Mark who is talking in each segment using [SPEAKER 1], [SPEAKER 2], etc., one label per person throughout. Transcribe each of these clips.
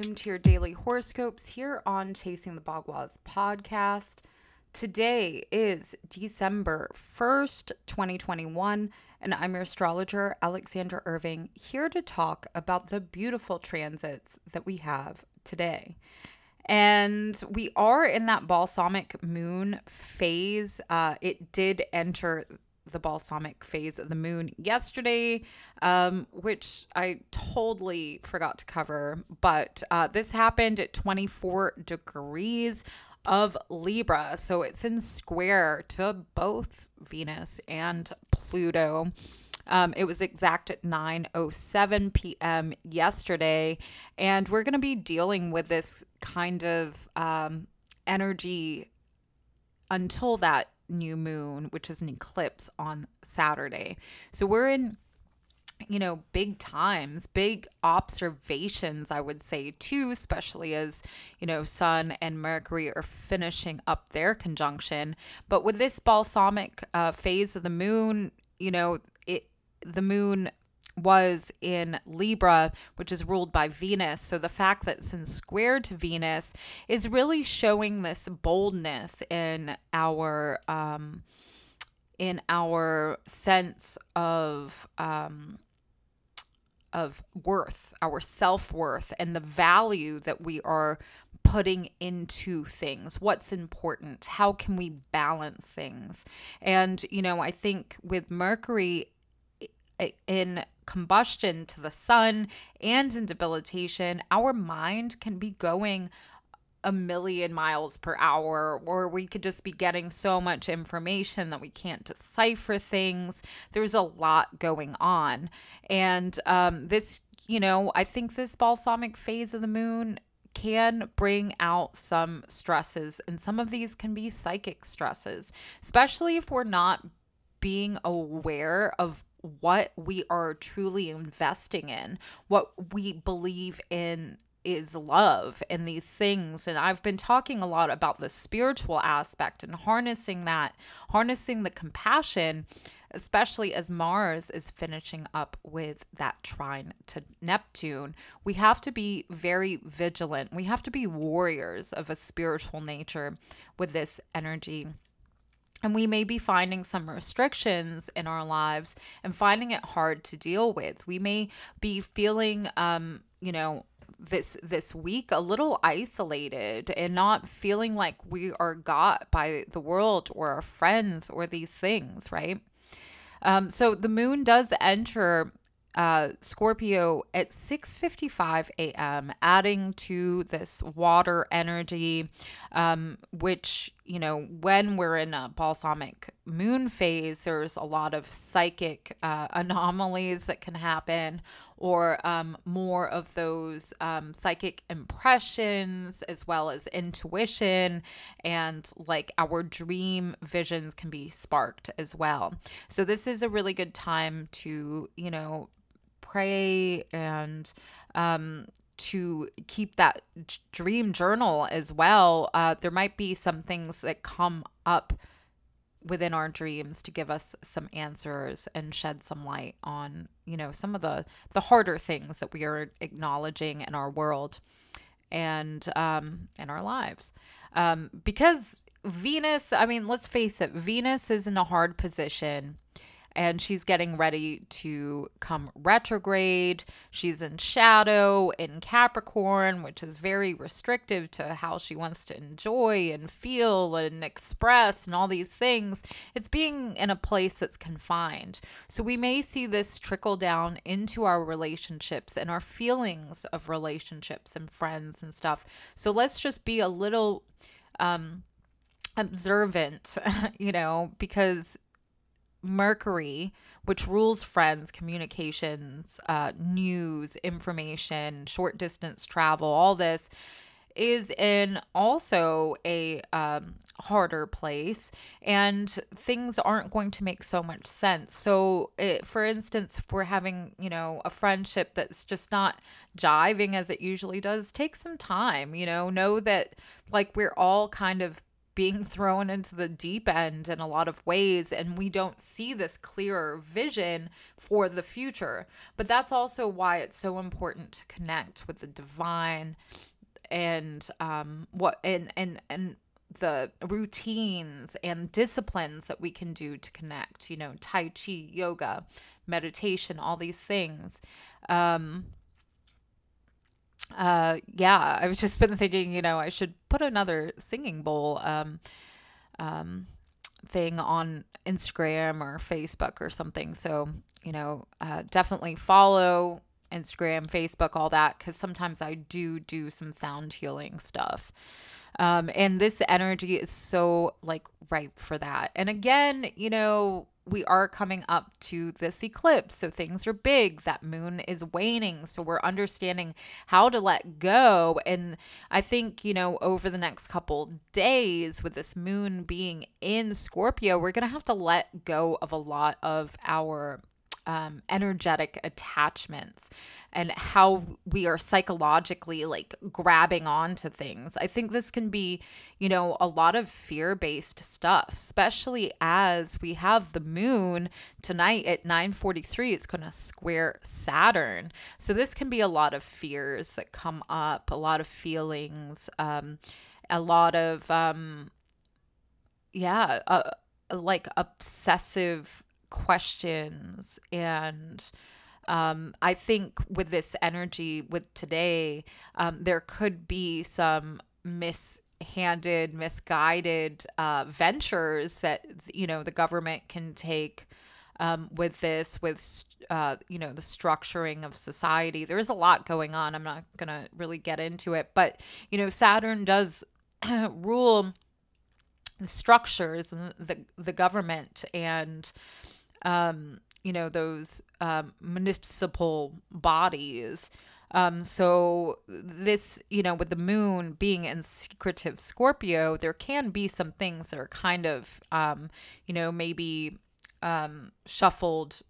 [SPEAKER 1] welcome to your daily horoscopes here on Chasing the Bogwaz podcast. Today is December 1st, 2021, and I'm your astrologer, Alexandra Irving, here to talk about the beautiful transits that we have today. And we are in that balsamic moon phase. Uh, it did enter the balsamic phase of the moon yesterday, um, which I totally forgot to cover. But uh, this happened at 24 degrees of Libra. So it's in square to both Venus and Pluto. Um, it was exact at 9:07 p.m. yesterday, and we're going to be dealing with this kind of um, energy until that new moon, which is an eclipse on Saturday. So we're in you know, big times, big observations, I would say, too, especially as, you know, Sun and Mercury are finishing up their conjunction. But with this balsamic uh, phase of the moon, you know, it the moon was in Libra, which is ruled by Venus. So the fact that it's in square to Venus is really showing this boldness in our um, in our sense of um, of worth, our self worth, and the value that we are putting into things. What's important? How can we balance things? And, you know, I think with Mercury in combustion to the sun and in debilitation, our mind can be going a million miles per hour, or we could just be getting so much information that we can't decipher things. There's a lot going on. And um, this, you know, I think this balsamic phase of the moon can bring out some stresses, and some of these can be psychic stresses, especially if we're not being aware of what we are truly investing in, what we believe in is love and these things. And I've been talking a lot about the spiritual aspect and harnessing that, harnessing the compassion, especially as Mars is finishing up with that trine to Neptune. We have to be very vigilant. We have to be warriors of a spiritual nature with this energy and we may be finding some restrictions in our lives and finding it hard to deal with. We may be feeling, um, you know, this this week a little isolated and not feeling like we are got by the world or our friends or these things, right? Um, so the moon does enter uh, Scorpio at 6:55 a.m., adding to this water energy, um, which you know when we're in a balsamic moon phase, there's a lot of psychic uh, anomalies that can happen, or um, more of those um, psychic impressions as well as intuition and like our dream visions can be sparked as well. So this is a really good time to you know pray and um, to keep that dream journal as well. Uh, there might be some things that come up within our dreams to give us some answers and shed some light on you know some of the the harder things that we are acknowledging in our world and um in our lives um because venus i mean let's face it venus is in a hard position and she's getting ready to come retrograde. She's in shadow in Capricorn, which is very restrictive to how she wants to enjoy and feel and express and all these things. It's being in a place that's confined. So we may see this trickle down into our relationships and our feelings of relationships and friends and stuff. So let's just be a little um observant, you know, because Mercury, which rules friends, communications, uh, news, information, short distance travel, all this is in also a um, harder place and things aren't going to make so much sense. So it, for instance if we're having you know a friendship that's just not jiving as it usually does take some time you know. Know that like we're all kind of being thrown into the deep end in a lot of ways and we don't see this clearer vision for the future. But that's also why it's so important to connect with the divine and um what and and and the routines and disciplines that we can do to connect you know tai chi yoga meditation all these things. Um uh yeah i've just been thinking you know i should put another singing bowl um um thing on instagram or facebook or something. So you know uh, definitely follow instagram facebook all that because sometimes i do do some sound healing stuff. Um and this energy is so like ripe for that. And again you know we are coming up to this eclipse. So things are big. That moon is waning. So we're understanding how to let go. And I think, you know, over the next couple days, with this moon being in Scorpio, we're going to have to let go of a lot of our um, energetic attachments and how we are psychologically like grabbing onto things. I think this can be, you know, a lot of fear based stuff, especially as we have the moon tonight at 9:43. It's going to square Saturn, so this can be a lot of fears that come up, a lot of feelings, um, a lot of um, yeah, uh, like obsessive questions and um, I think with this energy with today, um, there could be some mishanded, misguided uh, ventures that you know the government can take um, with this, with uh, you know the structuring of society. There is a lot going on. I'm not gonna really get into it, but you know Saturn does rule the structures and the the government and um, you know, those um, municipal bodies. Um, so this, you know, with the moon being in secretive Scorpio, there can be some things that are kind of, um, you know, maybe um, shuffled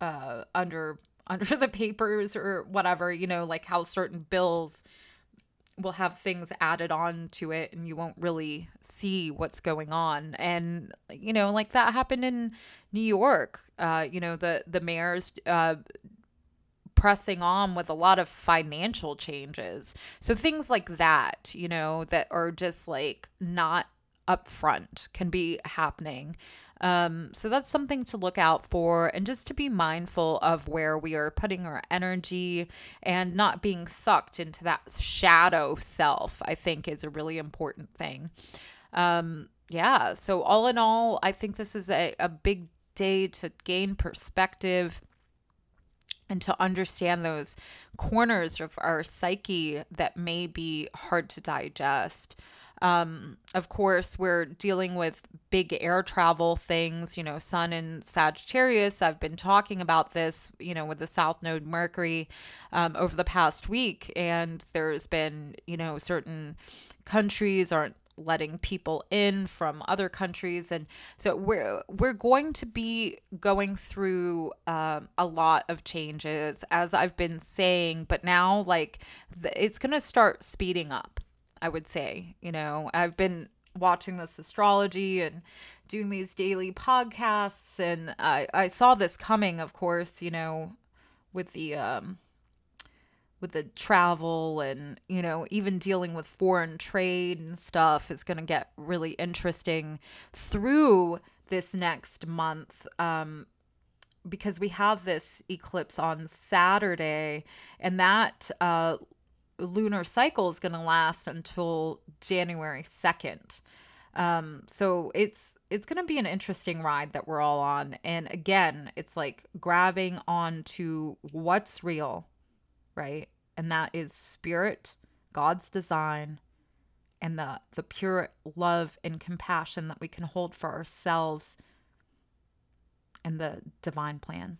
[SPEAKER 1] uh, under under the papers or whatever. You know, like how certain bills will have things added on to it and you won't really see what's going on. And you know like that happened in new york. Uh you know the the mayor's uh pressing on with a lot of financial changes. So things like that you know that are just like not upfront can be happening um, so that's something to look out for and just to be mindful of where we are putting our energy and not being sucked into that shadow self, I think is a really important thing. Um, yeah. So, all in all, I think this is a, a big day to gain perspective and to understand those corners of our psyche that may be hard to digest. Um, of course, we're dealing with big air travel things, you know, Sun and Sagittarius. I've been talking about this, you know, with the South Node Mercury um, over the past week, and there's been, you know, certain countries aren't letting people in from other countries and so we're we're going to be going through um, a lot of changes as i've been saying but now like it's going to start speeding up I would say. You know, I've been watching this astrology and doing these daily podcasts and I I saw this coming of course, you know, with the um with the travel and you know even dealing with foreign trade and stuff is going to get really interesting through this next month um because we have this eclipse on Saturday and that uh lunar cycle is going to last until January 2nd. Um, so it's it's going to be an interesting ride that we're all on. And again, it's like grabbing onto what's real, right? And that is spirit, God's design, and the the pure love and compassion that we can hold for ourselves and the divine plan.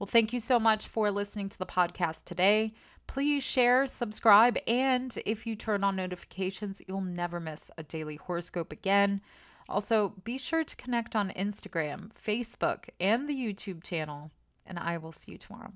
[SPEAKER 1] Well, thank you so much for listening to the podcast today. Please share, subscribe, and if you turn on notifications, you'll never miss a daily horoscope again. Also, be sure to connect on Instagram, Facebook, and the YouTube channel, and I will see you tomorrow.